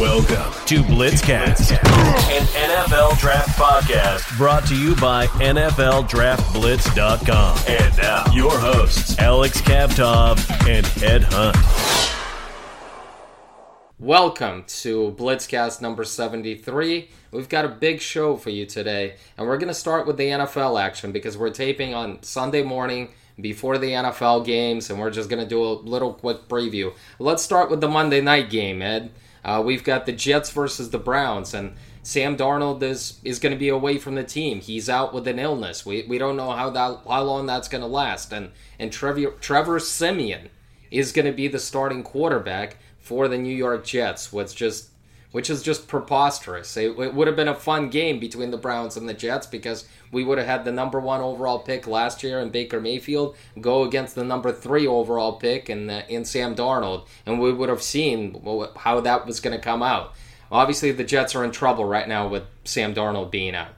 Welcome to Blitzcast, an NFL draft podcast brought to you by NFLDraftBlitz.com. And now, your hosts, Alex Kavtov and Ed Hunt. Welcome to Blitzcast number 73. We've got a big show for you today, and we're going to start with the NFL action because we're taping on Sunday morning before the NFL games, and we're just going to do a little quick preview. Let's start with the Monday night game, Ed. Uh, we've got the Jets versus the Browns, and Sam Darnold is is going to be away from the team. He's out with an illness. We, we don't know how that how long that's going to last. And and Trevor Trevor Siemian is going to be the starting quarterback for the New York Jets, which just which is just preposterous. It, it, would have been a fun game between the Browns and the Jets because we would have had the number one overall pick last year in Baker Mayfield go against the number three overall pick in uh, in Sam Darnold, and we would have seen how that was going to come out. Obviously, the Jets are in trouble right now with Sam Darnold being out.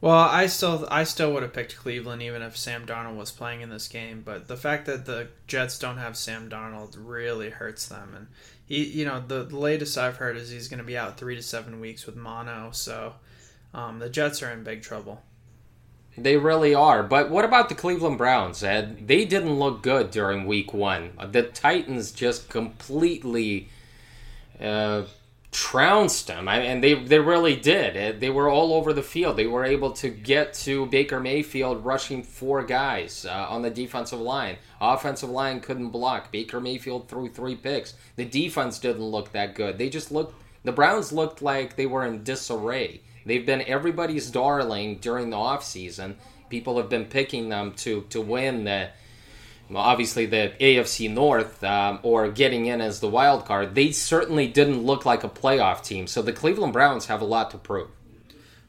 Well, I still I still would have picked Cleveland even if Sam Darnold was playing in this game, but the fact that the Jets don't have Sam Darnold really hurts them and he you know the, the latest I've heard is he's going to be out 3 to 7 weeks with mono, so um, the Jets are in big trouble. They really are. But what about the Cleveland Browns, Ed? They didn't look good during week 1. The Titans just completely uh, trounced them, I, and they they really did. They were all over the field. They were able to get to Baker Mayfield rushing four guys uh, on the defensive line. Offensive line couldn't block. Baker Mayfield threw three picks. The defense didn't look that good. They just looked. The Browns looked like they were in disarray. They've been everybody's darling during the offseason. People have been picking them to to win the obviously the AFC North um, or getting in as the wild card, they certainly didn't look like a playoff team. So the Cleveland Browns have a lot to prove.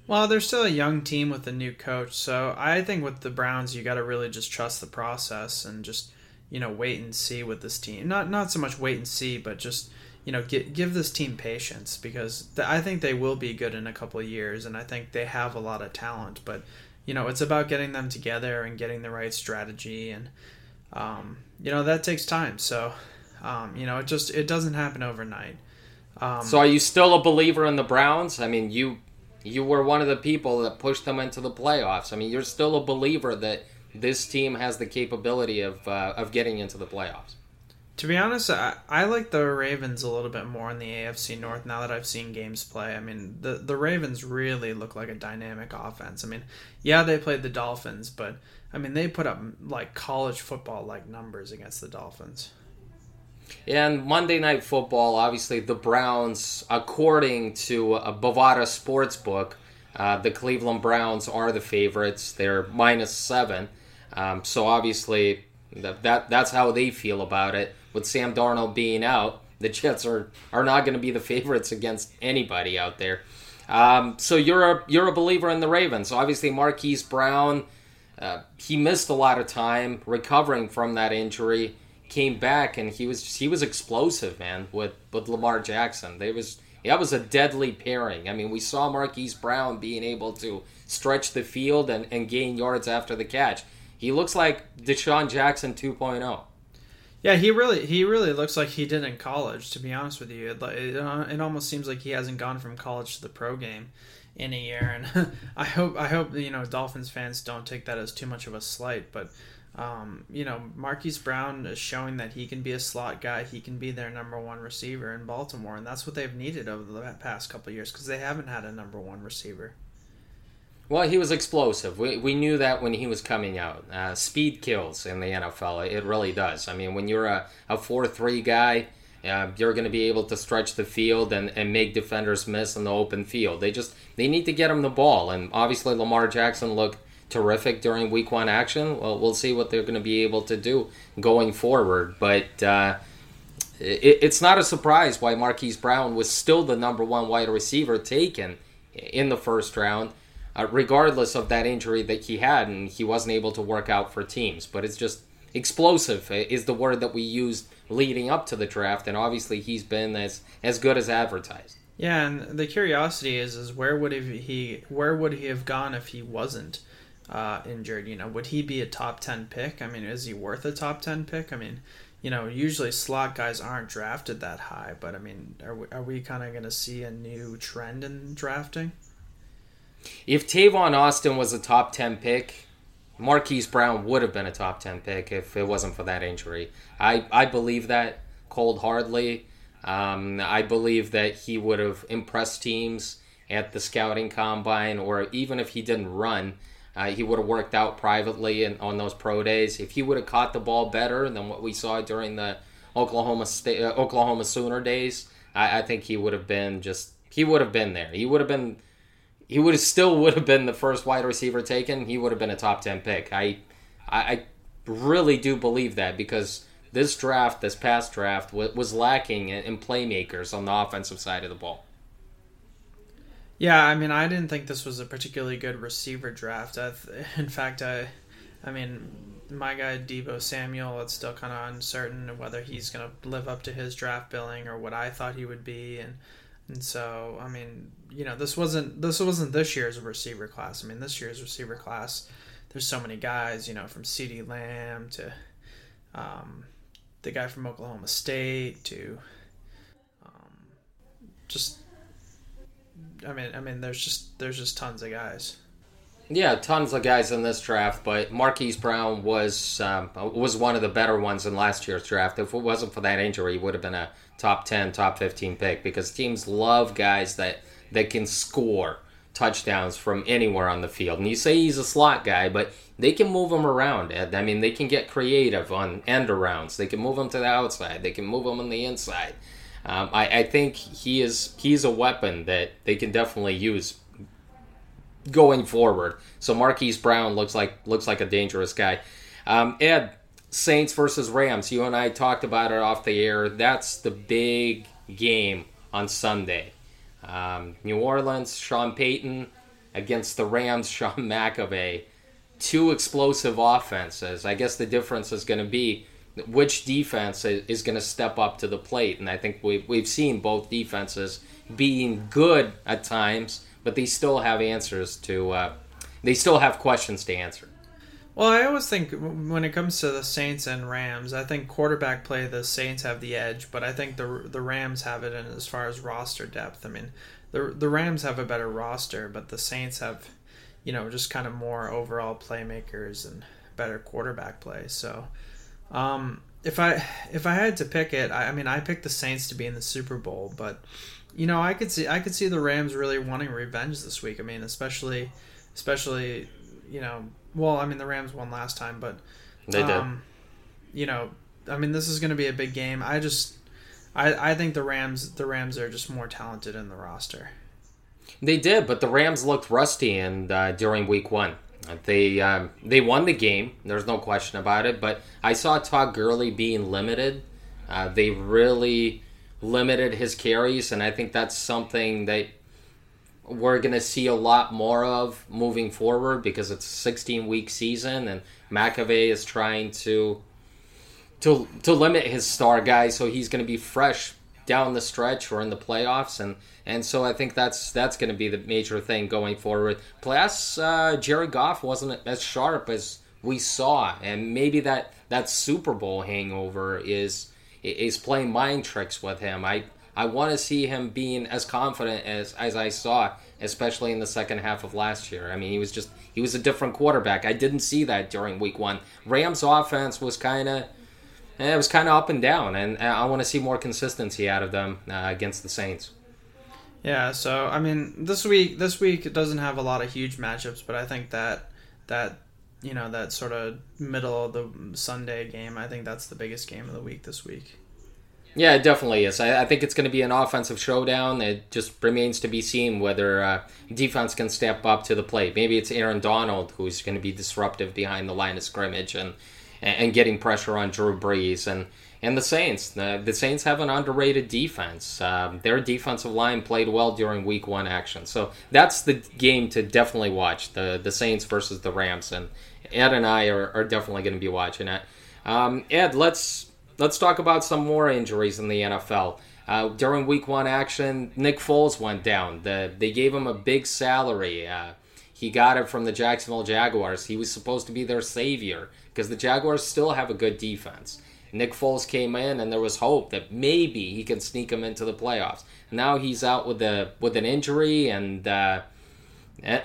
Well, they're still a young team with a new coach, so I think with the Browns, you got to really just trust the process and just you know wait and see with this team. Not not so much wait and see, but just you know give give this team patience because I think they will be good in a couple of years, and I think they have a lot of talent. But you know it's about getting them together and getting the right strategy and um, you know that takes time. So um, you know it just it doesn't happen overnight. Um, so are you still a believer in the Browns? I mean, you you were one of the people that pushed them into the playoffs. I mean, you're still a believer that this team has the capability of uh, of getting into the playoffs. To be honest, I, I like the Ravens a little bit more in the AFC North now that I've seen games play. I mean, the the Ravens really look like a dynamic offense. I mean, yeah, they played the Dolphins, but I mean, they put up like college football like numbers against the Dolphins. And Monday Night Football, obviously, the Browns, according to a Bovada Sportsbook, uh, the Cleveland Browns are the favorites. They're minus seven. Um, so obviously, that, that that's how they feel about it. With Sam Darnold being out, the Jets are, are not going to be the favorites against anybody out there. Um, so you're a you're a believer in the Ravens. Obviously, Marquise Brown uh, he missed a lot of time recovering from that injury. Came back and he was he was explosive, man. With with Lamar Jackson, they was that was a deadly pairing. I mean, we saw Marquise Brown being able to stretch the field and, and gain yards after the catch. He looks like DeSean Jackson 2.0. Yeah, he really he really looks like he did in college. To be honest with you, it, it, it almost seems like he hasn't gone from college to the pro game in a year, and I hope I hope you know Dolphins fans don't take that as too much of a slight, but. Um, you know, Marquise Brown is showing that he can be a slot guy. He can be their number one receiver in Baltimore, and that's what they've needed over the past couple years because they haven't had a number one receiver. Well, he was explosive. We, we knew that when he was coming out. Uh, speed kills in the NFL. It really does. I mean, when you're a, a 4 3 guy, uh, you're going to be able to stretch the field and, and make defenders miss in the open field. They just they need to get him the ball, and obviously Lamar Jackson looked terrific during Week One action. Well, we'll see what they're going to be able to do going forward, but. Uh, it, it's not a surprise why Marquise Brown was still the number one wide receiver taken in the first round, uh, regardless of that injury that he had, and he wasn't able to work out for teams. But it's just explosive is the word that we used leading up to the draft, and obviously he's been as as good as advertised. Yeah, and the curiosity is is where would he where would he have gone if he wasn't uh, injured? You know, would he be a top ten pick? I mean, is he worth a top ten pick? I mean, you know, usually slot guys aren't drafted that high, but I mean, are we, are we kind of going to see a new trend in drafting? If Tavon Austin was a top 10 pick, Marquise Brown would have been a top 10 pick if it wasn't for that injury. I, I believe that cold hardly. Um, I believe that he would have impressed teams at the scouting combine, or even if he didn't run, uh, he would have worked out privately and on those pro days. If he would have caught the ball better than what we saw during the Oklahoma State, uh, Oklahoma Sooner days, I, I think he would have been just he would have been there. He would have been he would have still would have been the first wide receiver taken. He would have been a top ten pick. I I, really do believe that because this draft, this past draft, was lacking in playmakers on the offensive side of the ball. Yeah, I mean, I didn't think this was a particularly good receiver draft. In fact, I, I mean, my guy Deebo Samuel, it's still kind of uncertain whether he's going to live up to his draft billing or what I thought he would be, and and so I mean, you know, this wasn't this wasn't this year's receiver class. I mean, this year's receiver class, there's so many guys, you know, from CeeDee Lamb to, um, the guy from Oklahoma State to, um, just I mean, I mean, there's just there's just tons of guys. Yeah, tons of guys in this draft, but Marquise Brown was um, was one of the better ones in last year's draft. If it wasn't for that injury, he would have been a top ten, top fifteen pick because teams love guys that that can score touchdowns from anywhere on the field. And you say he's a slot guy, but they can move him around. I mean, they can get creative on end arounds. They can move him to the outside. They can move him on the inside. Um, I, I think he is he's a weapon that they can definitely use going forward. So Marquise Brown looks like looks like a dangerous guy. Um, Ed, Saints versus Rams. You and I talked about it off the air. That's the big game on Sunday. Um, New Orleans, Sean Payton against the Rams, Sean McVay. Two explosive offenses. I guess the difference is going to be which defense is going to step up to the plate. And I think we've, we've seen both defenses being good at times, but they still have answers to, uh, they still have questions to answer. Well, I always think when it comes to the Saints and Rams, I think quarterback play the Saints have the edge, but I think the the Rams have it in as far as roster depth. I mean, the the Rams have a better roster, but the Saints have, you know, just kind of more overall playmakers and better quarterback play. So, um, if I if I had to pick it, I, I, mean, I picked the Saints to be in the Super Bowl, but you know, I could see I could see the Rams really wanting revenge this week. I mean, especially especially you know, well, I mean, the Rams won last time, but they um, did. You know, I mean, this is going to be a big game. I just I I think the Rams the Rams are just more talented in the roster. They did, but the Rams looked rusty and uh, during Week One. They um, they won the game. There's no question about it. But I saw Todd Gurley being limited. Uh, they really limited his carries, and I think that's something that we're going to see a lot more of moving forward because it's a 16 week season, and McVay is trying to to to limit his star guys so he's going to be fresh down the stretch or in the playoffs, and and so I think that's that's going to be the major thing going forward. Plus, uh, Jared Goff wasn't as sharp as we saw, and maybe that that Super Bowl hangover is is playing mind tricks with him. I I want to see him being as confident as as I saw, especially in the second half of last year. I mean, he was just he was a different quarterback. I didn't see that during Week One. Rams' offense was kind of it was kind of up and down, and I want to see more consistency out of them uh, against the Saints. Yeah, so I mean, this week this week it doesn't have a lot of huge matchups, but I think that that you know that sort of middle of the Sunday game, I think that's the biggest game of the week this week. Yeah, it definitely is. I, I think it's going to be an offensive showdown. It just remains to be seen whether uh, defense can step up to the plate. Maybe it's Aaron Donald who's going to be disruptive behind the line of scrimmage and and getting pressure on Drew Brees and and the Saints. The, the Saints have an underrated defense. Um, their defensive line played well during Week One action, so that's the game to definitely watch. The the Saints versus the Rams, and Ed and I are, are definitely going to be watching it. Um, Ed, let's let's talk about some more injuries in the NFL. Uh, during Week One action, Nick Foles went down. The, they gave him a big salary. Uh, he got it from the Jacksonville Jaguars. He was supposed to be their savior because the Jaguars still have a good defense. Nick Foles came in, and there was hope that maybe he can sneak him into the playoffs. Now he's out with a with an injury, and uh,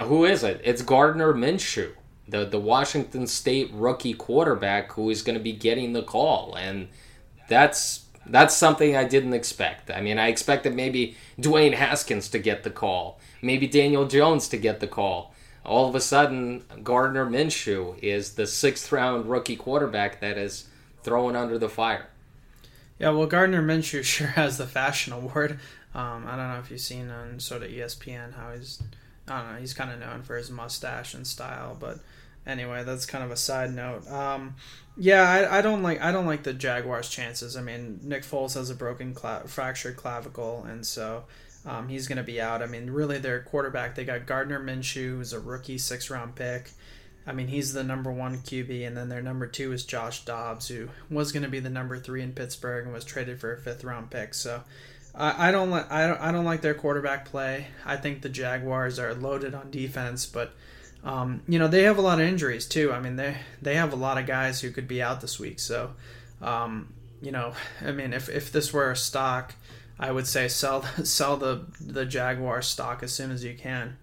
who is it? It's Gardner Minshew, the the Washington State rookie quarterback, who is going to be getting the call, and that's that's something I didn't expect. I mean, I expected maybe Dwayne Haskins to get the call, maybe Daniel Jones to get the call. All of a sudden, Gardner Minshew is the sixth round rookie quarterback that is thrown under the fire. Yeah, well, Gardner Minshew sure has the fashion award. Um, I don't know if you've seen on sort of ESPN how he's, I don't know, he's kind of known for his mustache and style. But anyway, that's kind of a side note. Um, yeah, I, I don't like I don't like the Jaguars' chances. I mean, Nick Foles has a broken cla- fractured clavicle, and so um, he's going to be out. I mean, really, their quarterback they got Gardner Minshew, who's a rookie six round pick. I mean, he's the number one QB, and then their number two is Josh Dobbs, who was going to be the number three in Pittsburgh and was traded for a fifth round pick. So I, don't like I don't I don't like their quarterback play. I think the Jaguars are loaded on defense, but um, you know they have a lot of injuries too. I mean they they have a lot of guys who could be out this week. So um, you know, I mean if if this were a stock, I would say sell sell the the Jaguar stock as soon as you can.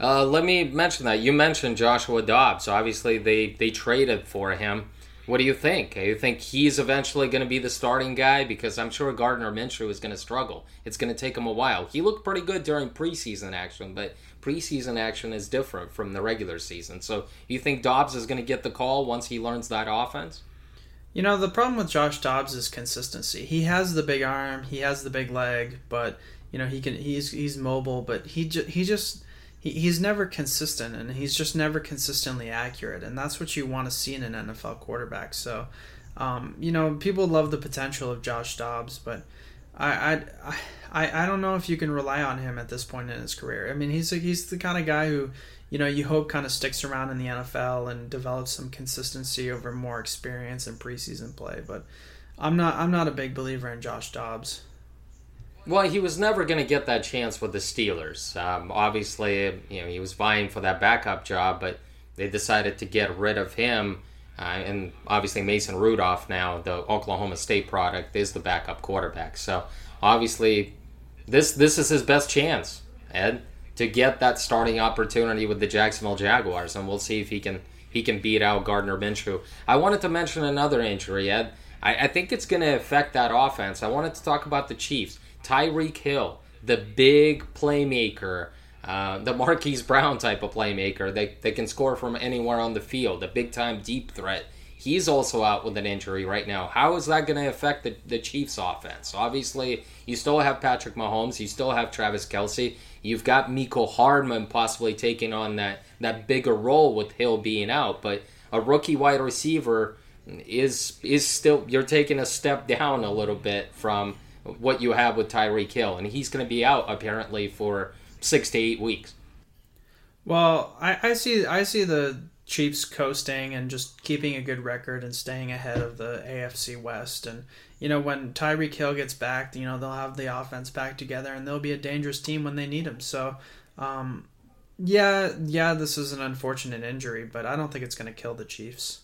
Uh, let me mention that you mentioned Joshua Dobbs. Obviously, they they traded for him. What do you think? You think he's eventually going to be the starting guy? Because I'm sure Gardner Minshew is going to struggle. It's going to take him a while. He looked pretty good during preseason action, but preseason action is different from the regular season. So, you think Dobbs is going to get the call once he learns that offense? You know, the problem with Josh Dobbs is consistency. He has the big arm, he has the big leg, but you know, he can he's he's mobile, but he ju- he just he, he's never consistent and he's just never consistently accurate and that's what you want to see in an NFL quarterback. So um, you know people love the potential of Josh Dobbs but I, I I I don't know if you can rely on him at this point in his career. I mean he's a, he's the kind of guy who you know you hope kind of sticks around in the NFL and develops some consistency over more experience and preseason play but I'm not I'm not a big believer in Josh Dobbs well, he was never going to get that chance with the Steelers. Um, obviously, you know, he was vying for that backup job, but they decided to get rid of him. Uh, and obviously, Mason Rudolph now, the Oklahoma State product, is the backup quarterback. So obviously, this this is his best chance, Ed, to get that starting opportunity with the Jacksonville Jaguars, and we'll see if he can he can beat out Gardner Minshew. I wanted to mention another injury, Ed. I, I think it's going to affect that offense. I wanted to talk about the Chiefs. Tyreek Hill, the big playmaker, uh, the Marquise Brown type of playmaker that, that can score from anywhere on the field, a big time deep threat. He's also out with an injury right now. How is that going to affect the, the Chiefs' offense? Obviously, you still have Patrick Mahomes, you still have Travis Kelce, you've got Mecole Hardman possibly taking on that, that bigger role with Hill being out, but a rookie wide receiver is is still you're taking a step down a little bit from what you have with Tyreek Hill, and he's going to be out apparently for six to eight weeks. Well, I, I see I see the Chiefs coasting and just keeping a good record and staying ahead of the AFC West. And you know when Tyreek Hill gets back, you know they'll have the offense back together and they'll be a dangerous team when they need him. So, um, yeah, yeah, this is an unfortunate injury, but I don't think it's going to kill the Chiefs.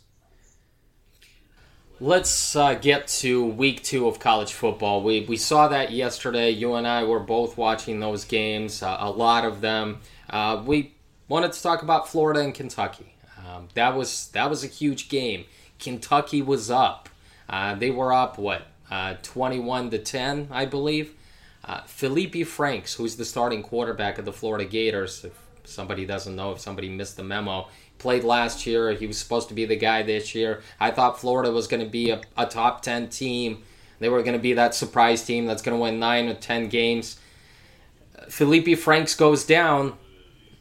Let's uh, get to week two of college football. We, we saw that yesterday. You and I were both watching those games, uh, a lot of them. Uh, we wanted to talk about Florida and Kentucky. Um, that was that was a huge game. Kentucky was up. Uh, they were up what uh, twenty-one to ten, I believe. Uh, Feleipe Franks, who's the starting quarterback of the Florida Gators, if somebody doesn't know, if somebody missed the memo, played last year. He was supposed to be the guy this year. I thought Florida was going to be a, a top 10 team. They were going to be that surprise team that's going to win 9 or 10 games. Feleipe Franks goes down.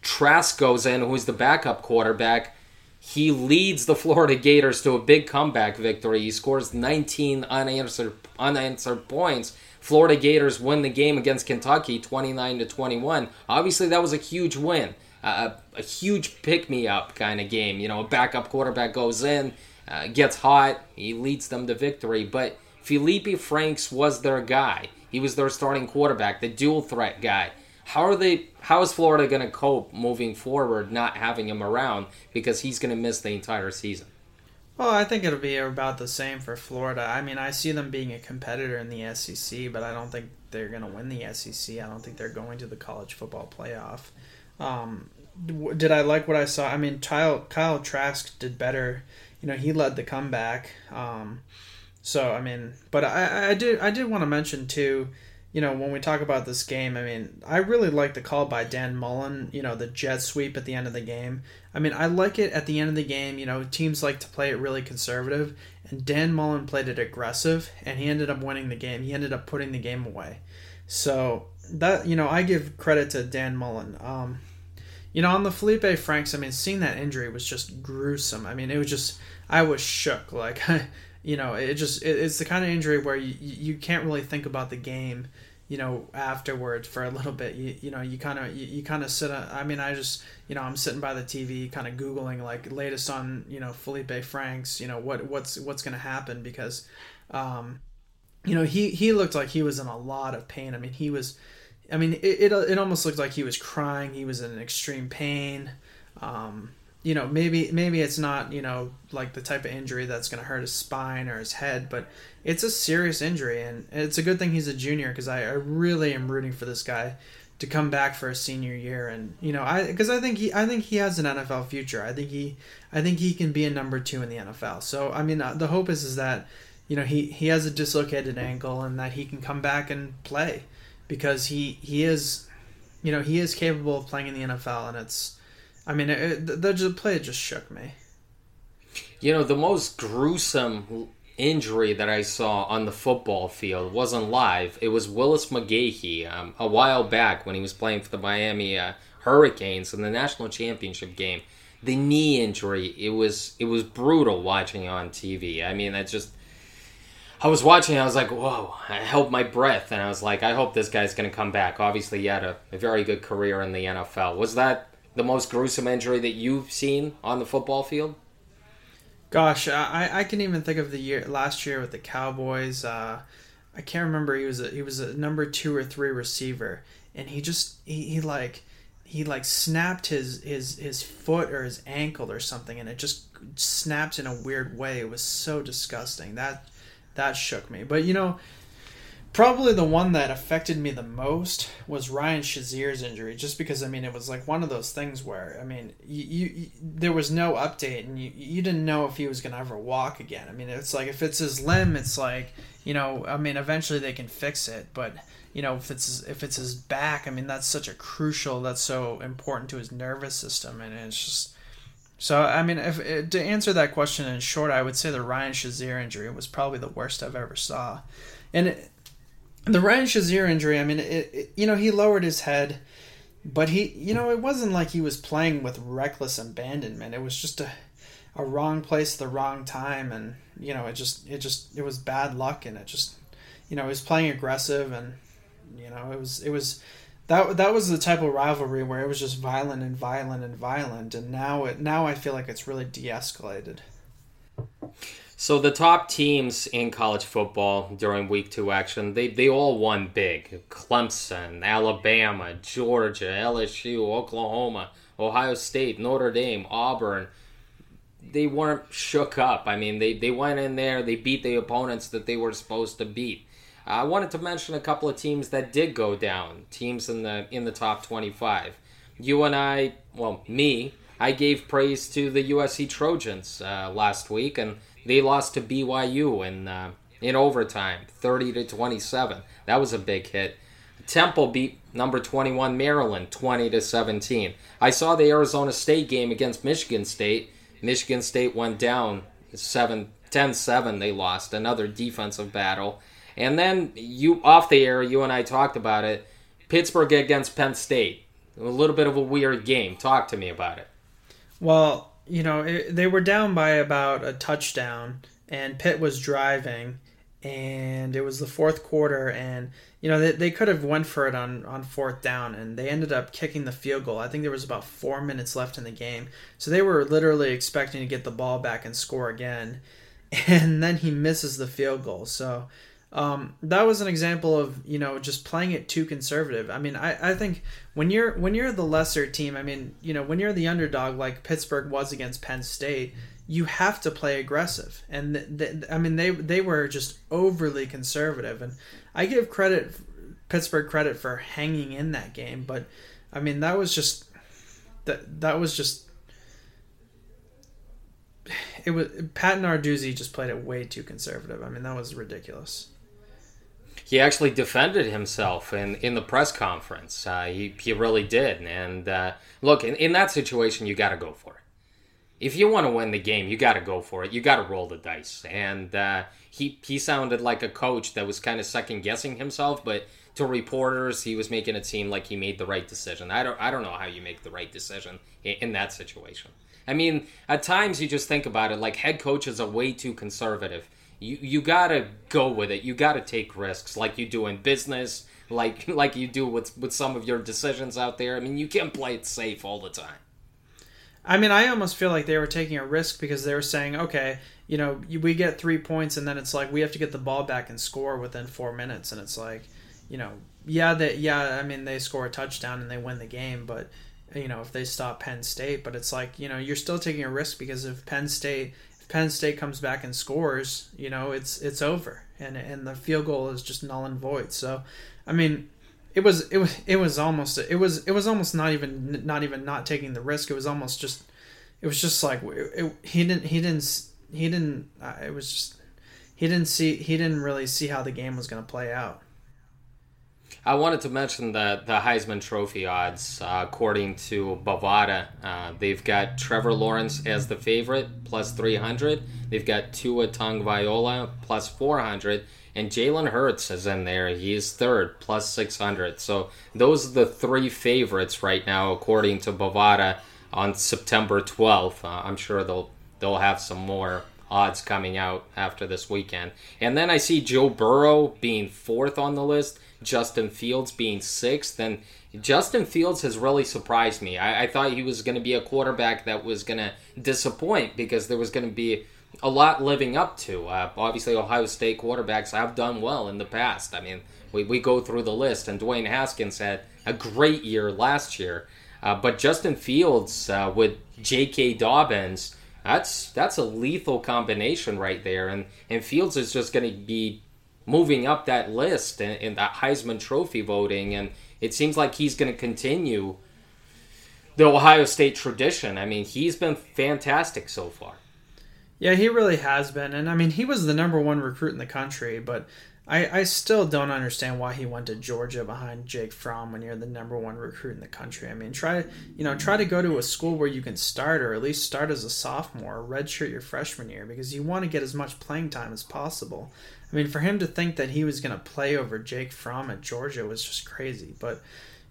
Trask goes in, who's the backup quarterback. He leads the Florida Gators to a big comeback victory. He scores 19 unanswered unanswered points. Florida Gators win the game against Kentucky 29 to 21. Obviously that was a huge win a, a huge pick me up kind of game. You know, a backup quarterback goes in, uh, gets hot, he leads them to victory. But Feleipe Franks was their guy. He was their starting quarterback, the dual threat guy. How are they? How is Florida going to cope moving forward, not having him around because he's going to miss the entire season? Well, I think it'll be about the same for Florida. I mean, I see them being a competitor in the SEC, but I don't think they're going to win the SEC. I don't think they're going to the college football playoff. Um, did I like what I saw? I mean, Kyle, Kyle Trask did better. You know, he led the comeback. Um, so I mean, but I, I did I did want to mention too you know, when we talk about this game, I mean, I really like the call by Dan Mullen, you know, the jet sweep at the end of the game. I mean, I like it at the end of the game. You know, teams like to play it really conservative, and Dan Mullen played it aggressive, and he ended up winning the game. He ended up putting the game away. So, that, you know, I give credit to Dan Mullen. Um, you know, on the Feleipe Franks, I mean, seeing that injury was just gruesome. I mean, it was just, I was shook. Like, you know, it just it, it's the kind of injury where you you can't really think about the game, you know, afterwards for a little bit. You you know, you kind of you, you kind of sit. I mean, I just you know, I'm sitting by the TV, kind of googling like latest on you know Feleipe Franks. You know what what's what's going to happen because, um, you know, he he looked like he was in a lot of pain. I mean, he was. I mean, it, it, it almost looked like he was crying. He was in extreme pain. Um, you know maybe maybe it's not you know like the type of injury that's going to hurt his spine or his head but it's a serious injury and it's a good thing he's a junior because I, I really am rooting for this guy to come back for a senior year and you know i because i think he i think he has an nfl future i think he i think he can be a number two in the nfl so i mean uh, the hope is is that you know he he has a dislocated ankle and that he can come back and play because he he is you know he is capable of playing in the nfl and it's I mean, it, the, the play just shook me. You know, the most gruesome injury that I saw on the football field wasn't live. It was Willis McGahee um, a while back when he was playing for the Miami uh, Hurricanes in the national championship game. The knee injury, it was it was brutal watching on TV. I mean, that's just. I was watching, I was like, whoa, I held my breath, and I was like, I hope this guy's going to come back. Obviously, he had a, a very good career in the NFL. Was that the most gruesome injury that you've seen on the football field? Gosh, I, I can even think of the year last year with the Cowboys. Uh, I can't remember. He was a, he was a number two or three receiver, and he just he, he like he like snapped his his his foot or his ankle or something, and it just snapped in a weird way. It was so disgusting. That that shook me. But you know, Probably the one that affected me the most was Ryan Shazier's injury, just because I mean it was like one of those things where I mean you, you, there was no update and you you didn't know if he was gonna ever walk again. I mean it's like if it's his limb, it's like you know I mean eventually they can fix it, but you know if it's if it's his back, I mean that's such a crucial, that's so important to his nervous system, and it's just so I mean, if eh, to answer that question in short, I would say the Ryan Shazier injury was probably the worst I've ever saw, and it, the Ryan Shazier injury, I mean, it, it, you know, he lowered his head, but he, you know, it wasn't like he was playing with reckless abandonment. It was just a, a wrong place, the wrong time, and you know, it just, it just, it was bad luck, and it just, you know, he was playing aggressive, and you know, it was, it was, that that was the type of rivalry where it was just violent and violent and violent, and now it, now I feel like it's really de-escalated. So the top teams in college football during week two action, they, they all won big. Clemson, Alabama, Georgia, LSU, Oklahoma, Ohio State, Notre Dame, Auburn. They weren't shook up. I mean, they, they went in there, they beat the opponents that they were supposed to beat. I wanted to mention a couple of teams that did go down, teams in the in the top 25. You and I, well, me, I gave praise to the USC Trojans uh, last week, and they lost to BYU in uh, in overtime, 30 to 27. That was a big hit. Temple beat number 21 Maryland 20 to 17. I saw the Arizona State game against Michigan State. Michigan State went down 7 10-7 they lost. Another defensive battle. And then you off the air you and I talked about it. Pittsburgh against Penn State. A little bit of a weird game. Talk to me about it. Well, you know, it, they were down by about a touchdown, and Pitt was driving, and it was the fourth quarter, and you know they, they could have went for it on on fourth down, and they ended up kicking the field goal. I think there was about four minutes left in the game, so they were literally expecting to get the ball back and score again, and then he misses the field goal. So um, that was an example of you know just playing it too conservative. I mean, I, I think when you're when you're the lesser team, I mean, you know, when you're the underdog like Pittsburgh was against Penn State, you have to play aggressive. And th- th- I mean, they they were just overly conservative, and I give credit Pittsburgh credit for hanging in that game, but I mean that was just that that was just it was Pat Narduzzi just played it way too conservative. I mean that was ridiculous. He actually defended himself in, in the press conference. Uh, he, he really did. And uh, look, in, in that situation, you got to go for it. If you want to win the game, you got to go for it. You got to roll the dice. And uh, he he sounded like a coach that was kind of second guessing himself, but to reporters, he was making it seem like he made the right decision. I don't I don't know how you make the right decision in, in that situation. I mean, at times you just think about it like head coaches are way too conservative. You you gotta go with it. You gotta take risks, like you do in business, like like you do with with some of your decisions out there. I mean, you can't play it safe all the time. I mean, I almost feel like they were taking a risk because they were saying, okay, you know, we get three points, and then it's like we have to get the ball back and score within four minutes, and it's like, you know, yeah, that yeah, I mean, they score a touchdown and they win the game, but you know, if they stop Penn State, but it's like, you know, you're still taking a risk because if Penn State Penn State comes back and scores, you know, it's it's over, and and the field goal is just null and void. So, I mean, it was it was it was almost it was it was almost not even not even not taking the risk. It was almost just it was just like it, he didn't he didn't he didn't uh, it was just he didn't see he didn't really see how the game was going to play out. I wanted to mention that the Heisman Trophy odds. Uh, according to Bovada, uh, they've got Trevor Lawrence as the favorite, plus 300. They've got Tua Tagovailoa, plus 400. And Jalen Hurts is in there. He's third, plus 600. So those are the three favorites right now, according to Bovada on September 12th. Uh, I'm sure they'll they'll have some more odds coming out after this weekend. And then I see Joe Burrow being fourth on the list, Justin Fields being sixth, and Justin Fields has really surprised me. I, I thought he was going to be a quarterback that was going to disappoint because there was going to be a lot living up to. Uh, obviously, Ohio State quarterbacks have done well in the past. I mean, we, we go through the list, and Dwayne Haskins had a great year last year. Uh, but Justin Fields uh, with J.K. Dobbins, that's that's a lethal combination right there, and and Fields is just going to be moving up that list in, in that Heisman Trophy voting, and it seems like he's going to continue the Ohio State tradition. I mean, he's been fantastic so far. Yeah, he really has been, and I mean, he was the number one recruit in the country, but I, I still don't understand why he went to Georgia behind Jake Fromm when you're the number one recruit in the country. I mean, try you know try to go to a school where you can start or at least start as a sophomore, redshirt your freshman year because you want to get as much playing time as possible. I mean, for him to think that he was going to play over Jake Fromm at Georgia was just crazy. But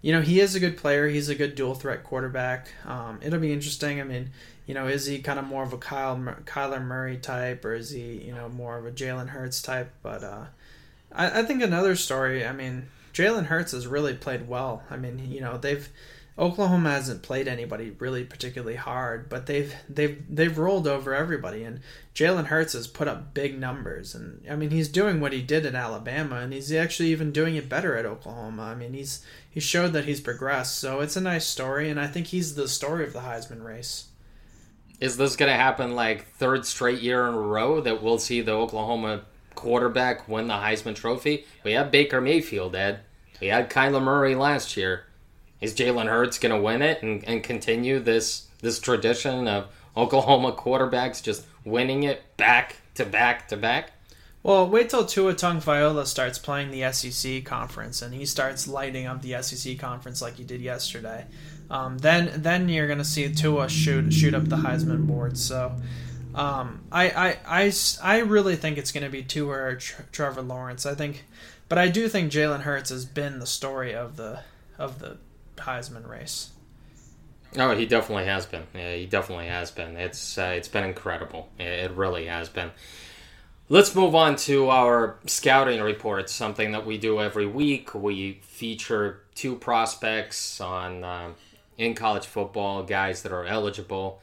you know, he is a good player. He's a good dual threat quarterback. Um, it'll be interesting. I mean, you know, is he kind of more of a Kyle Kyler Murray type, or is he you know more of a Jalen Hurts type? But uh, I, I think another story. I mean, Jalen Hurts has really played well. I mean, you know, they've Oklahoma hasn't played anybody really particularly hard, but they've they've they've rolled over everybody, and Jalen Hurts has put up big numbers, and I mean he's doing what he did at Alabama, and he's actually even doing it better at Oklahoma. I mean he's he showed that he's progressed, so it's a nice story, and I think he's the story of the Heisman race. Is this going to happen like third straight year in a row that we'll see the Oklahoma quarterback win the Heisman Trophy? We had Baker Mayfield, Ed. We had Kyler Murray last year. Is Jalen Hurts going to win it and, and continue this this tradition of Oklahoma quarterbacks just winning it back to back to back? Well, wait till Tua Tagovailoa starts playing the SEC conference and he starts lighting up the SEC conference like he did yesterday. Um, then then you're gonna see Tua shoot shoot up the Heisman board. So um, I, I, I, I really think it's gonna be Tua or Trevor Lawrence. I think, but I do think Jalen Hurts has been the story of the of the Heisman race. Oh, he definitely has been. Yeah, he definitely has been. It's uh, it's been incredible. It really has been. Let's move on to our scouting report. Something that we do every week. We feature two prospects on uh, in college football, guys that are eligible.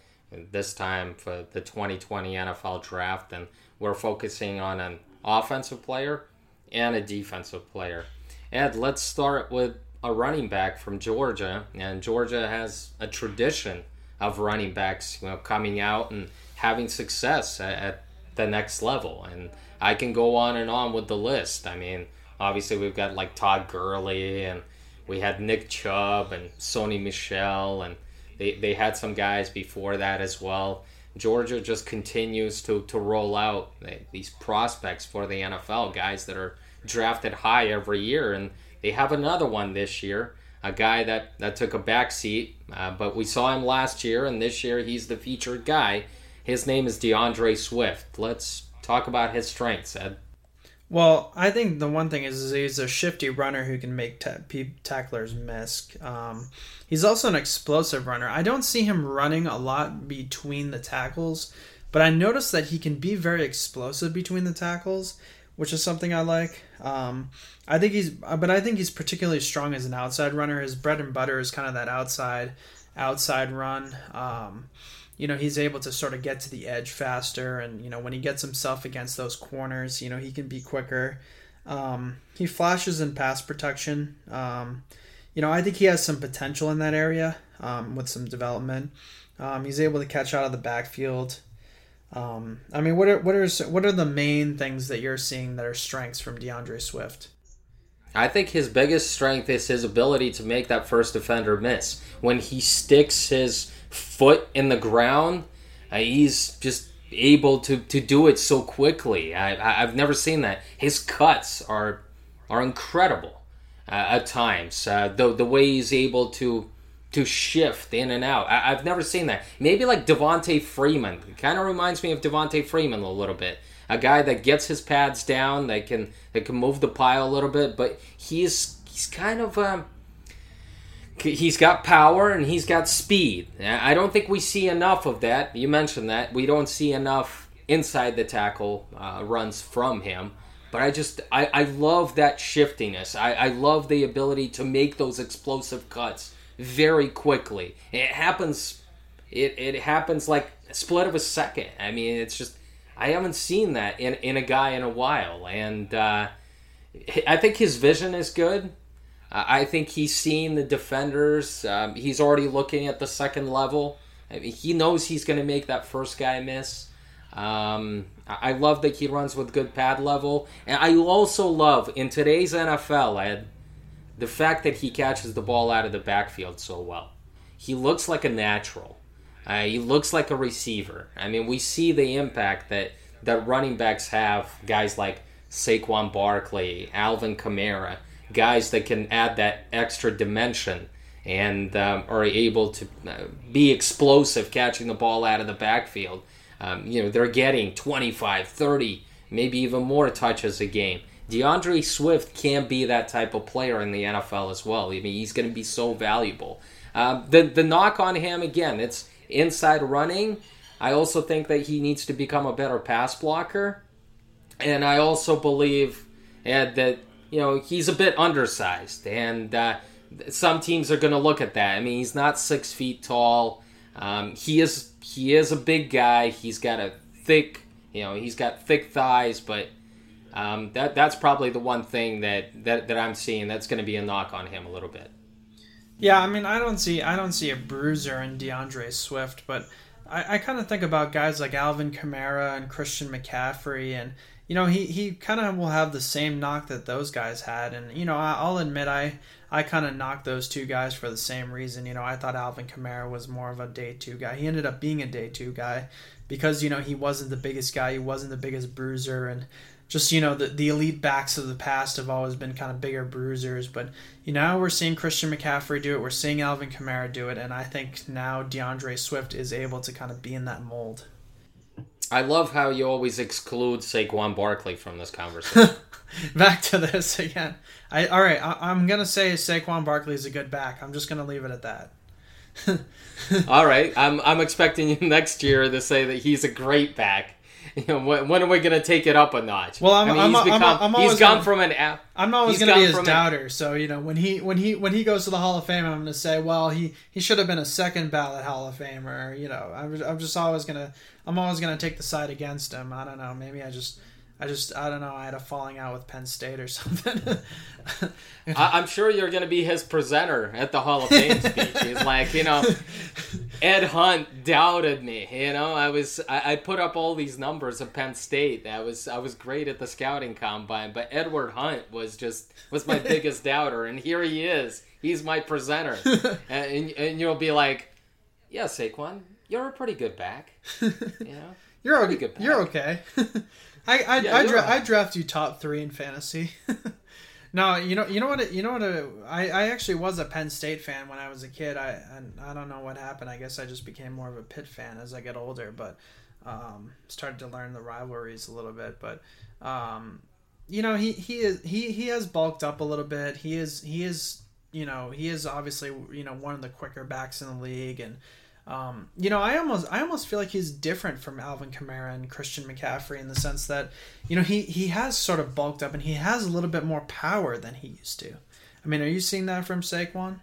This time for the 2020 NFL Draft, and we're focusing on an offensive player and a defensive player. Ed, let's start with a running back from Georgia, and Georgia has a tradition of running backs, you know, coming out and having success at, at the next level. And I can go on and on with the list. I mean, obviously we've got like Todd Gurley and we had Nick Chubb and Sony Michel, and they, they had some guys before that as well. Georgia just continues to, to roll out eh, these prospects for the NFL, guys that are drafted high every year. And they have another one this year, a guy that, that took a back seat, uh, but we saw him last year, and this year he's the featured guy. His name is D'Andre Swift. Let's talk about his strengths, Ed. Well, I think the one thing is, is he's a shifty runner who can make ta- tacklers miss. Um, he's also an explosive runner. I don't see him running a lot between the tackles, but I noticed that he can be very explosive between the tackles, which is something I like. Um, I think he's, but I think he's particularly strong as an outside runner. His bread and butter is kind of that outside, outside run. Um, you know he's able to sort of get to the edge faster and you know when he gets himself against those corners you know he can be quicker um, he flashes in pass protection um, you know i think he has some potential in that area um, with some development um, he's able to catch out of the backfield um, i mean what are what are what are the main things that you're seeing that are strengths from D'Andre Swift I think his biggest strength is his ability to make that first defender miss. When he sticks his foot in the ground. Uh, he's just able to, to do it so quickly. I, I've never seen that. His cuts are are incredible uh, at times. Uh, the the way he's able to to shift in and out. I, have never seen that. Maybe like Devonta Freeman. Kind of reminds me of Devonta Freeman a little bit. A guy that gets his pads down, that can that can move the pile a little bit, but he's he's kind of um, he's got power and he's got speed. I don't think we see enough of that. You mentioned that we don't see enough inside the tackle uh, runs from him. But I just I, I love that shiftiness. I, I love the ability to make those explosive cuts very quickly. It happens it, it happens like a split of a second. I mean it's just I haven't seen that in, in a guy in a while. And uh, I think his vision is good. I think he's seeing the defenders. Um, he's already looking at the second level. I mean, he knows he's going to make that first guy miss. Um, I love that he runs with good pad level, and I also love in today's NFL, Ed, the fact that he catches the ball out of the backfield so well. He looks like a natural. Uh, he looks like a receiver. I mean, we see the impact that that running backs have. Guys like Saquon Barkley, Alvin Kamara guys that can add that extra dimension and um, are able to uh, be explosive catching the ball out of the backfield. Um, you know, they're getting 25, 30, maybe even more touches a game. D'Andre Swift can be that type of player in the NFL as well. I mean, he's going to be so valuable. Um, the the knock on him again, it's inside running. I also think that he needs to become a better pass blocker, and I also believe Ed, that you know, he's a bit undersized, and uh, some teams are going to look at that. I mean, he's not six feet tall. Um, he is he is a big guy. He's got a thick, you know, he's got thick thighs, but um, that that's probably the one thing that, that, that I'm seeing that's going to be a knock on him a little bit. Yeah, I mean, I don't see I don't see a bruiser in D'Andre Swift, but I, I kind of think about guys like Alvin Kamara and Christian McCaffrey, and you know, he, he kind of will have the same knock that those guys had. And, you know, I'll admit I, I kind of knocked those two guys for the same reason. You know, I thought Alvin Kamara was more of a day two guy. He ended up being a day two guy because, you know, he wasn't the biggest guy. He wasn't the biggest bruiser. And just, you know, the, the elite backs of the past have always been kind of bigger bruisers. But, you know, we're seeing Christian McCaffrey do it. We're seeing Alvin Kamara do it. And I think now D'Andre Swift is able to kind of be in that mold. I love how you always exclude Saquon Barkley from this conversation. back to this again. I all right. I, am gonna say Saquon Barkley is a good back. I'm just gonna leave it at that. all right. I'm I'm expecting you next year to say that he's a great back. You know, when, when, are we going to take it up a notch? Well, I'm, I mean, I'm, become, I'm, he's gone gonna, from an app. I'm always going to be his doubter. An, so you know, when he when he when he goes to the Hall of Fame, I'm going to say, well, he he should have been a second ballot Hall of Famer. You know, I'm I'm just always going to I'm always going to take the side against him. I don't know. Maybe I just I just I don't know. I had a falling out with Penn State or something. I, am sure you're going to be his presenter at the Hall of Fame speech. He's like, you know, Ed Hunt doubted me. You know, I was I, I, put up all these numbers of Penn State. I was I was great at the scouting combine, but Edward Hunt was just was my biggest doubter, and here he is. He's my presenter, and, and, and you'll be like, "Yeah, Saquon, you're a pretty good back. You know, you're okay. Good back. You're okay. I I yeah, I, dra- I draft you top three in fantasy. No, you know, you know what, you know what. I I actually was a Penn State fan when I was a kid. I I, I don't know what happened. I guess I just became more of a Pitt fan as I get older, but um, started to learn the rivalries a little bit. But um, you know, he he is he he has bulked up a little bit. He is he is you know he is obviously you know one of the quicker backs in the league and um, you know, I almost I almost feel like he's different from Alvin Kamara and Christian McCaffrey in the sense that, you know, he he has sort of bulked up and he has a little bit more power than he used to. I mean, are you seeing that from Saquon?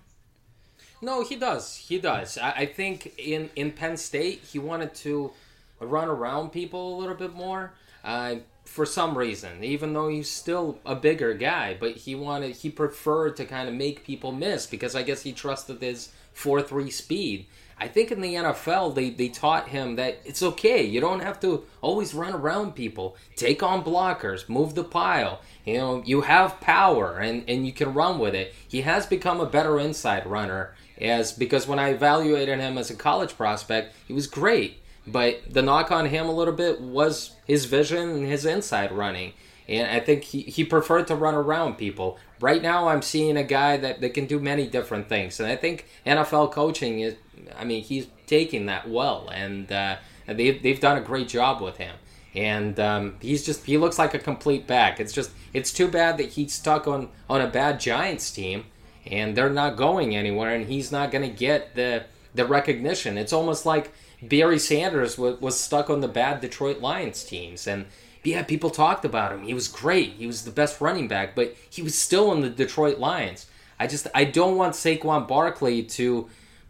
No, he does. He does. I, I think in in Penn State he wanted to run around people a little bit more. Uh, for some reason, even though he's still a bigger guy, but he wanted he preferred to kind of make people miss because I guess he trusted his four three speed. I think in the NFL they, they taught him that it's okay. You don't have to always run around people. Take on blockers, move the pile. You know, you have power and, and you can run with it. He has become a better inside runner as because when I evaluated him as a college prospect, he was great. But the knock on him a little bit was his vision and his inside running. And I think he, he preferred to run around people. Right now, I'm seeing a guy that, that can do many different things. And I think NFL coaching is I mean, he's taking that well, and uh, they've they've done a great job with him. And um, he's just he looks like a complete back. It's just it's too bad that he's stuck on on a bad Giants team, and they're not going anywhere, and he's not going to get the the recognition. It's almost like Barry Sanders was, was stuck on the bad Detroit Lions teams, and yeah, people talked about him. He was great. He was the best running back, but he was still in the Detroit Lions. I just I don't want Saquon Barkley to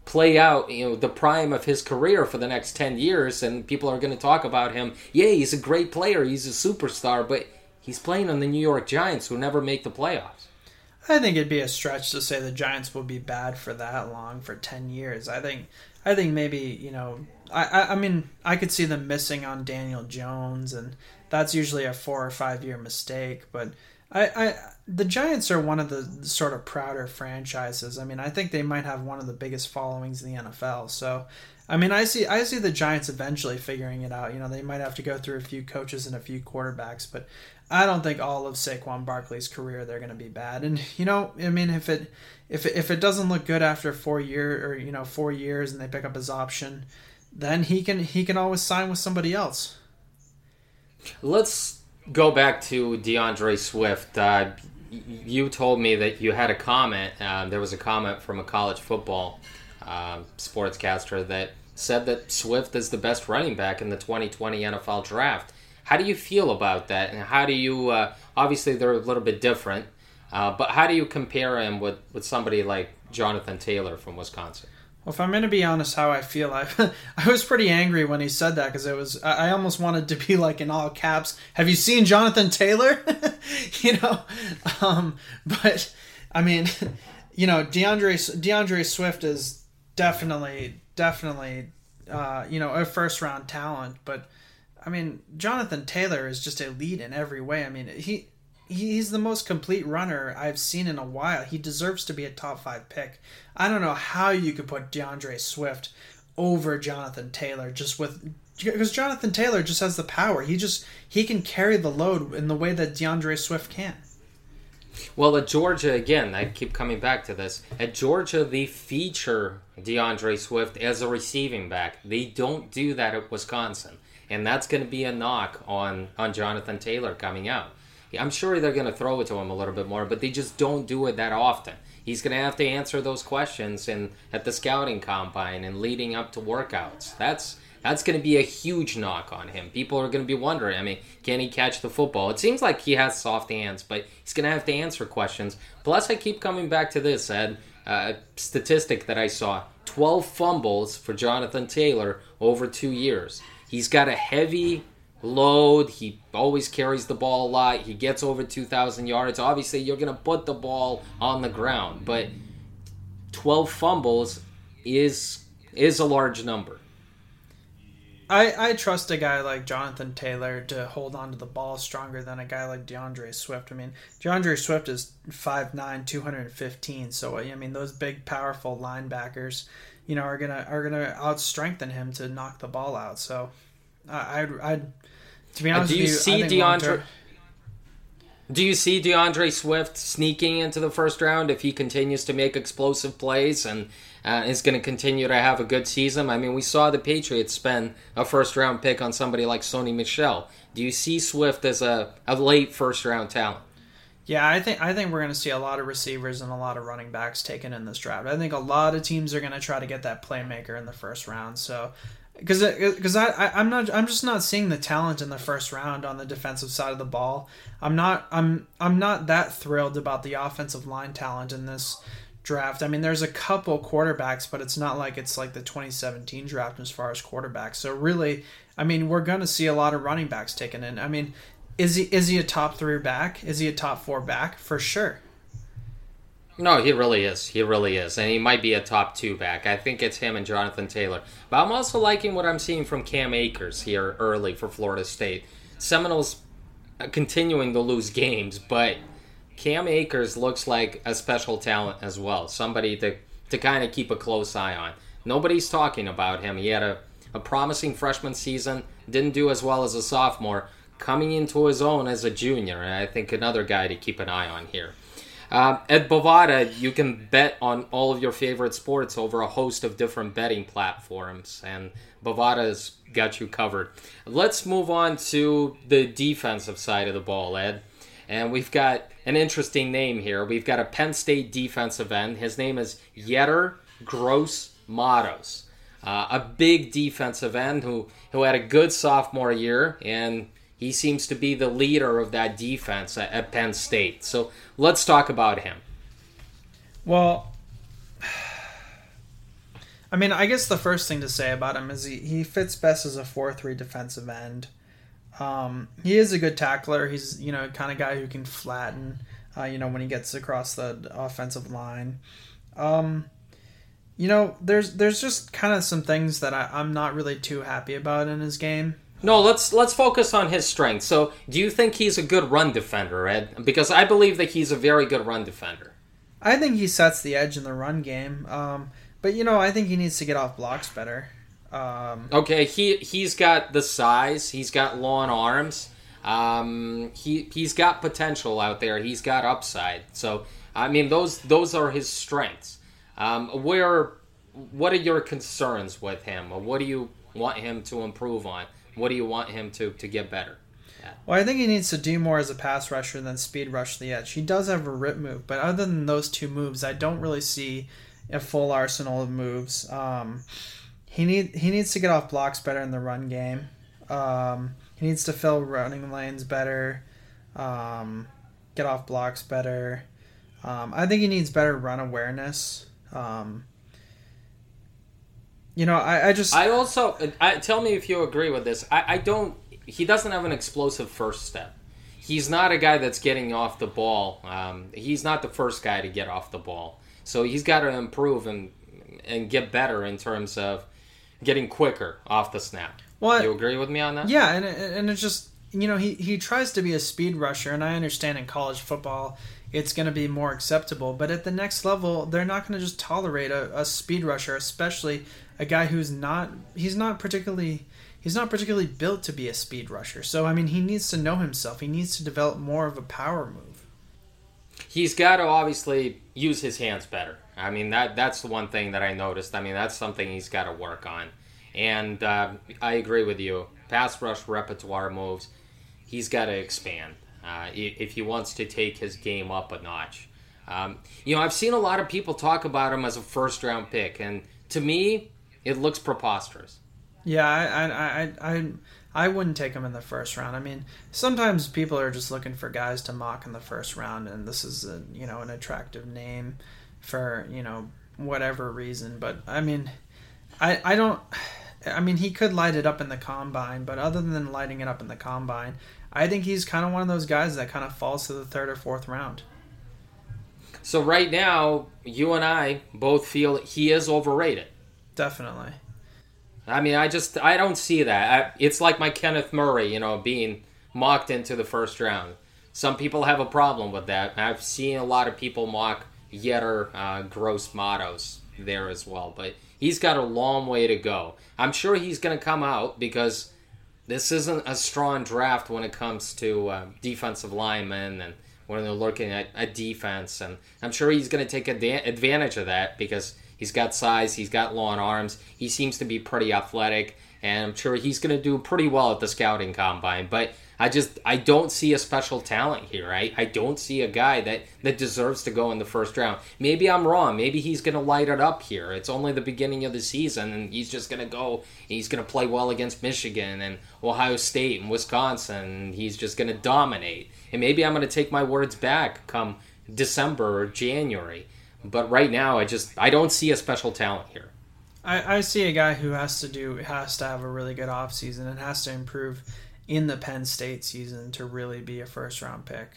play out you know the prime of his career for the next 10 years and people are going to talk about him yeah he's a great player he's a superstar but he's playing on the new york giants who never make the playoffs. I think it'd be a stretch to say the giants will be bad for that long for 10 years. I think i think maybe you know i i, I mean i could see them missing on daniel jones and that's usually a four or five year mistake but I, I the Giants are one of the sort of prouder franchises. I mean, I think they might have one of the biggest followings in the NFL. So, I mean, I see I see the Giants eventually figuring it out. You know, they might have to go through a few coaches and a few quarterbacks, but I don't think all of Saquon Barkley's career they're going to be bad. And you know, I mean, if it if it, if it doesn't look good after four year or you know four years and they pick up his option, then he can he can always sign with somebody else. Let's go back to D'Andre Swift. Uh, you told me that you had a comment. Uh, there was a comment from a college football uh, sportscaster that said that Swift is the best running back in the 2020 NFL draft. How do you feel about that? And how do you, uh, obviously, they're a little bit different, uh, but how do you compare him with, with somebody like Jonathan Taylor from Wisconsin? Well, if I'm going to be honest, how I feel, I I was pretty angry when he said that because it was I almost wanted to be like in all caps. Have you seen Jonathan Taylor? you know, um, but I mean, you know, DeAndre D'Andre Swift is definitely definitely uh, you know a first round talent, but I mean, Jonathan Taylor is just elite in every way. I mean, he he's the most complete runner I've seen in a while. He deserves to be a top five pick. I don't know how you could put D'Andre Swift over Jonathan Taylor just with because Jonathan Taylor just has the power. He just he can carry the load in the way that D'Andre Swift can. Well, at Georgia again, I keep coming back to this. At Georgia, they feature D'Andre Swift as a receiving back. They don't do that at Wisconsin, and that's going to be a knock on on Jonathan Taylor coming out. I'm sure they're going to throw it to him a little bit more, but they just don't do it that often. He's going to have to answer those questions and at the scouting combine and leading up to workouts. That's that's going to be a huge knock on him. People are going to be wondering, I mean, can he catch the football? It seems like he has soft hands, but he's going to have to answer questions. Plus, I keep coming back to this, Ed. Uh, statistic that I saw 12 fumbles for Jonathan Taylor over two years. He's got a heavy load. He always carries the ball a lot. He gets over 2,000 yards. Obviously, you're going to put the ball on the ground, but 12 fumbles is is a large number. I, I trust a guy like Jonathan Taylor to hold on to the ball stronger than a guy like D'Andre Swift. I mean, D'Andre Swift is 5'9", 215. So I mean, those big, powerful linebackers, you know, are gonna are gonna out strengthen him to knock the ball out. So I I'd, I'd to be honest, Uh, do you you, see D'Andre? Do you see D'Andre Swift sneaking into the first round if he continues to make explosive plays and uh, is going to continue to have a good season? I mean, we saw the Patriots spend a first round pick on somebody like Sony Michel. Do you see Swift as a, a late first round talent? Yeah, I think I think we're going to see a lot of receivers and a lot of running backs taken in this draft. I think a lot of teams are going to try to get that playmaker in the first round. So, because because uh, I, I I'm not I'm just not seeing the talent in the first round on the defensive side of the ball. I'm not I'm I'm not that thrilled about the offensive line talent in this draft. I mean, there's a couple quarterbacks, but it's not like it's like the 2017 draft as far as quarterbacks. So really, I mean, we're going to see a lot of running backs taken in. I mean, is he is he a top three back? Is he a top four back for sure? No, he really is. He really is. And he might be a top two back. I think it's him and Jonathan Taylor. But I'm also liking what I'm seeing from Cam Akers here early for Florida State. Seminoles uh, continuing to lose games, but Cam Akers looks like a special talent as well. Somebody to, to kind of keep a close eye on. Nobody's talking about him. He had a, a promising freshman season, didn't do as well as a sophomore, coming into his own as a junior. And I think another guy to keep an eye on here. Uh, at Bovada, you can bet on all of your favorite sports over a host of different betting platforms, and Bovada's got you covered. Let's move on to the defensive side of the ball, Ed. And we've got an interesting name here. We've got a Penn State defensive end. His name is Yetur Gross Matos. Uh, a big defensive end who, who had a good sophomore year and he seems to be the leader of that defense at, at Penn State. So let's talk about him. Well, I mean, I guess the first thing to say about him is he, he fits best as a 4 3 defensive end. Um, he is a good tackler. He's, you know, kind of guy who can flatten, uh, you know, when he gets across the offensive line. Um, you know, there's there's just kind of some things that I, I'm not really too happy about in his game. No, let's let's focus on his strengths. So, do you think he's a good run defender, Ed? Because I believe that he's a very good run defender. I think he sets the edge in the run game. Um, but you know, I think he needs to get off blocks better. Um, Okay, he he's got the size. He's got long arms. Um, he he's got potential out there. He's got upside. So I mean, those those are his strengths. Um, where what are your concerns with him? What do you want him to improve on? What do you want him to to get better? Well, I think he needs to do more as a pass rusher than speed rush the edge. He does have a rip move, but other than those two moves, I don't really see a full arsenal of moves. Um, he need he needs to get off blocks better in the run game. Um, he needs to fill running lanes better, um, get off blocks better. Um, I think he needs better run awareness. Um, you know, I, I just I also I, tell me if you agree with this. I, I don't. He doesn't have an explosive first step. He's not a guy that's getting off the ball. Um, he's not the first guy to get off the ball. So he's got to improve and and get better in terms of getting quicker off the snap. Well, you agree with me on that? Yeah, and and it's just you know he he tries to be a speed rusher, and I understand in college football it's going to be more acceptable, but at the next level they're not going to just tolerate a, a speed rusher, especially a guy who's not he's not particularly he's not particularly built to be a speed rusher. So I mean he needs to know himself. He needs to develop more of a power move. He's got to obviously use his hands better. I mean that that's the one thing that I noticed. I mean that's something he's got to work on. And uh, I agree with you. Pass rush repertoire moves, he's got to expand uh, if he wants to take his game up a notch. Um, you know, I've seen a lot of people talk about him as a first round pick, and to me, it looks preposterous. Yeah, I I, I I I wouldn't take him in the first round. I mean, sometimes people are just looking for guys to mock in the first round, and this is a you know an attractive name for you know whatever reason. But I mean, I I don't. I mean, he could light it up in the combine, but other than lighting it up in the combine, I think he's kind of one of those guys that kind of falls to the third or fourth round. So right now, you and I both feel he is overrated. definitely. I mean, I just I don't see that. I, it's like my Kenneth Murray, you know, being mocked into the first round. Some people have a problem with that. I've seen a lot of people mock Yetur uh, Gross Matos there as well, but he's got a long way to go. I'm sure he's going to come out because this isn't a strong draft when it comes to uh, defensive linemen and when they're looking at a defense. And I'm sure he's going to take advantage of that because he's got size, he's got long arms, he seems to be pretty athletic, and I'm sure he's going to do pretty well at the scouting combine. But I just I don't see a special talent here. I, I don't see a guy that, that deserves to go in the first round. Maybe I'm wrong. Maybe he's going to light it up here. It's only the beginning of the season, and he's just going to go. he's going to play well against Michigan and Ohio State and Wisconsin. And he's just going to dominate. And maybe I'm going to take my words back come December or January. But right now, I just I don't see a special talent here. I, I see a guy who has to do has to have a really good offseason and has to improve in the Penn State season to really be a first round pick.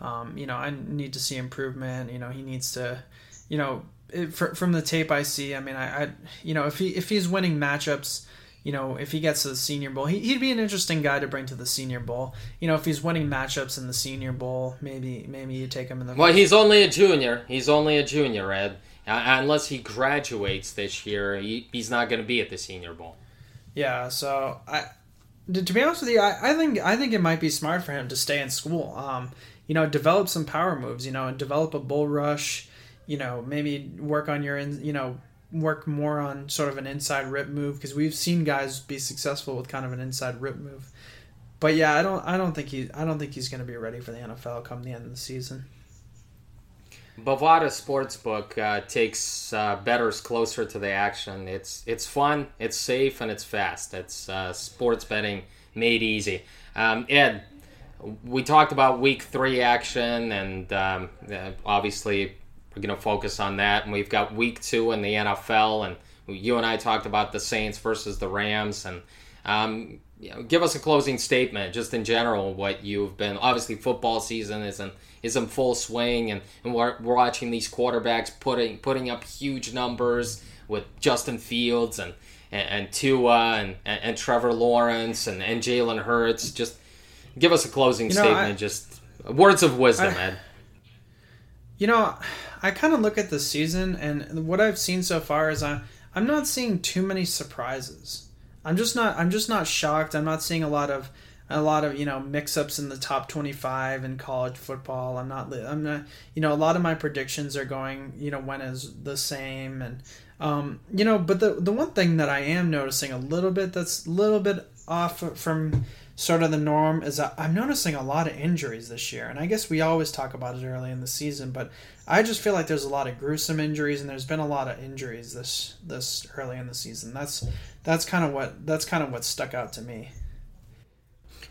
Um, you know, I need to see improvement. You know, he needs to, you know, it, for, from the tape I see, I mean, I, I, you know, if he if he's winning matchups, you know, if he gets to the Senior Bowl, he, would be an interesting guy to bring to the Senior Bowl. You know, if he's winning matchups in the Senior Bowl, maybe maybe you take him in the. Well, he's only a junior. He's only a junior, Ed. Uh, unless he graduates this year, he, he's not going to be at the Senior Bowl. Yeah, so I to be honest with you, I, I, think I think it might be smart for him to stay in school. Um, you know, develop some power moves. You know, develop a bull rush. You know, maybe work on your in. You know, work more on sort of an inside rip move because we've seen guys be successful with kind of an inside rip move. But yeah, I don't I don't think he I don't think he's going to be ready for the NFL come the end of the season. Bovada Sportsbook uh, takes uh, bettors closer to the action. It's it's fun, it's safe, and it's fast. It's uh, sports betting made easy. Um, Ed, we talked about Week Three action, and um, uh, obviously we're going to focus on that. And we've got Week Two in the NFL, and you and I talked about the Saints versus the Rams, and um, you know, give us a closing statement, just in general, what you've been. Obviously, football season is in is in full swing, and, and we're, we're watching these quarterbacks putting putting up huge numbers with Justin Fields and and, and Tua and, and, and Trevor Lawrence and, and Jalen Hurts. Just give us a closing you know, statement, I, just words of wisdom, I, Ed. You know, I kind of look at the season, and what I've seen so far is I I'm not seeing too many surprises. I'm just not I'm just not shocked. I'm not seeing a lot of a lot of you know mix-ups in the top 25 in college football. I'm not i'm not you know a lot of my predictions are going you know when is the same and um, you know but the the one thing that i am noticing a little bit that's a little bit off from sort of the norm is i'm noticing a lot of injuries this year. And i guess we always talk about it early in the season but i just feel like there's a lot of gruesome injuries and there's been a lot of injuries this this early in the season. That's that's kind of what that's kind of what stuck out to me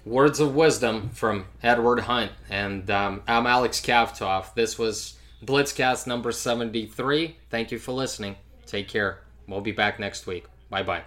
words of wisdom from Edward Hunt. And um, I'm Alex Kavtov. This was Blitzcast number 73. Thank you for listening. Take care. We'll be back next week. Bye bye.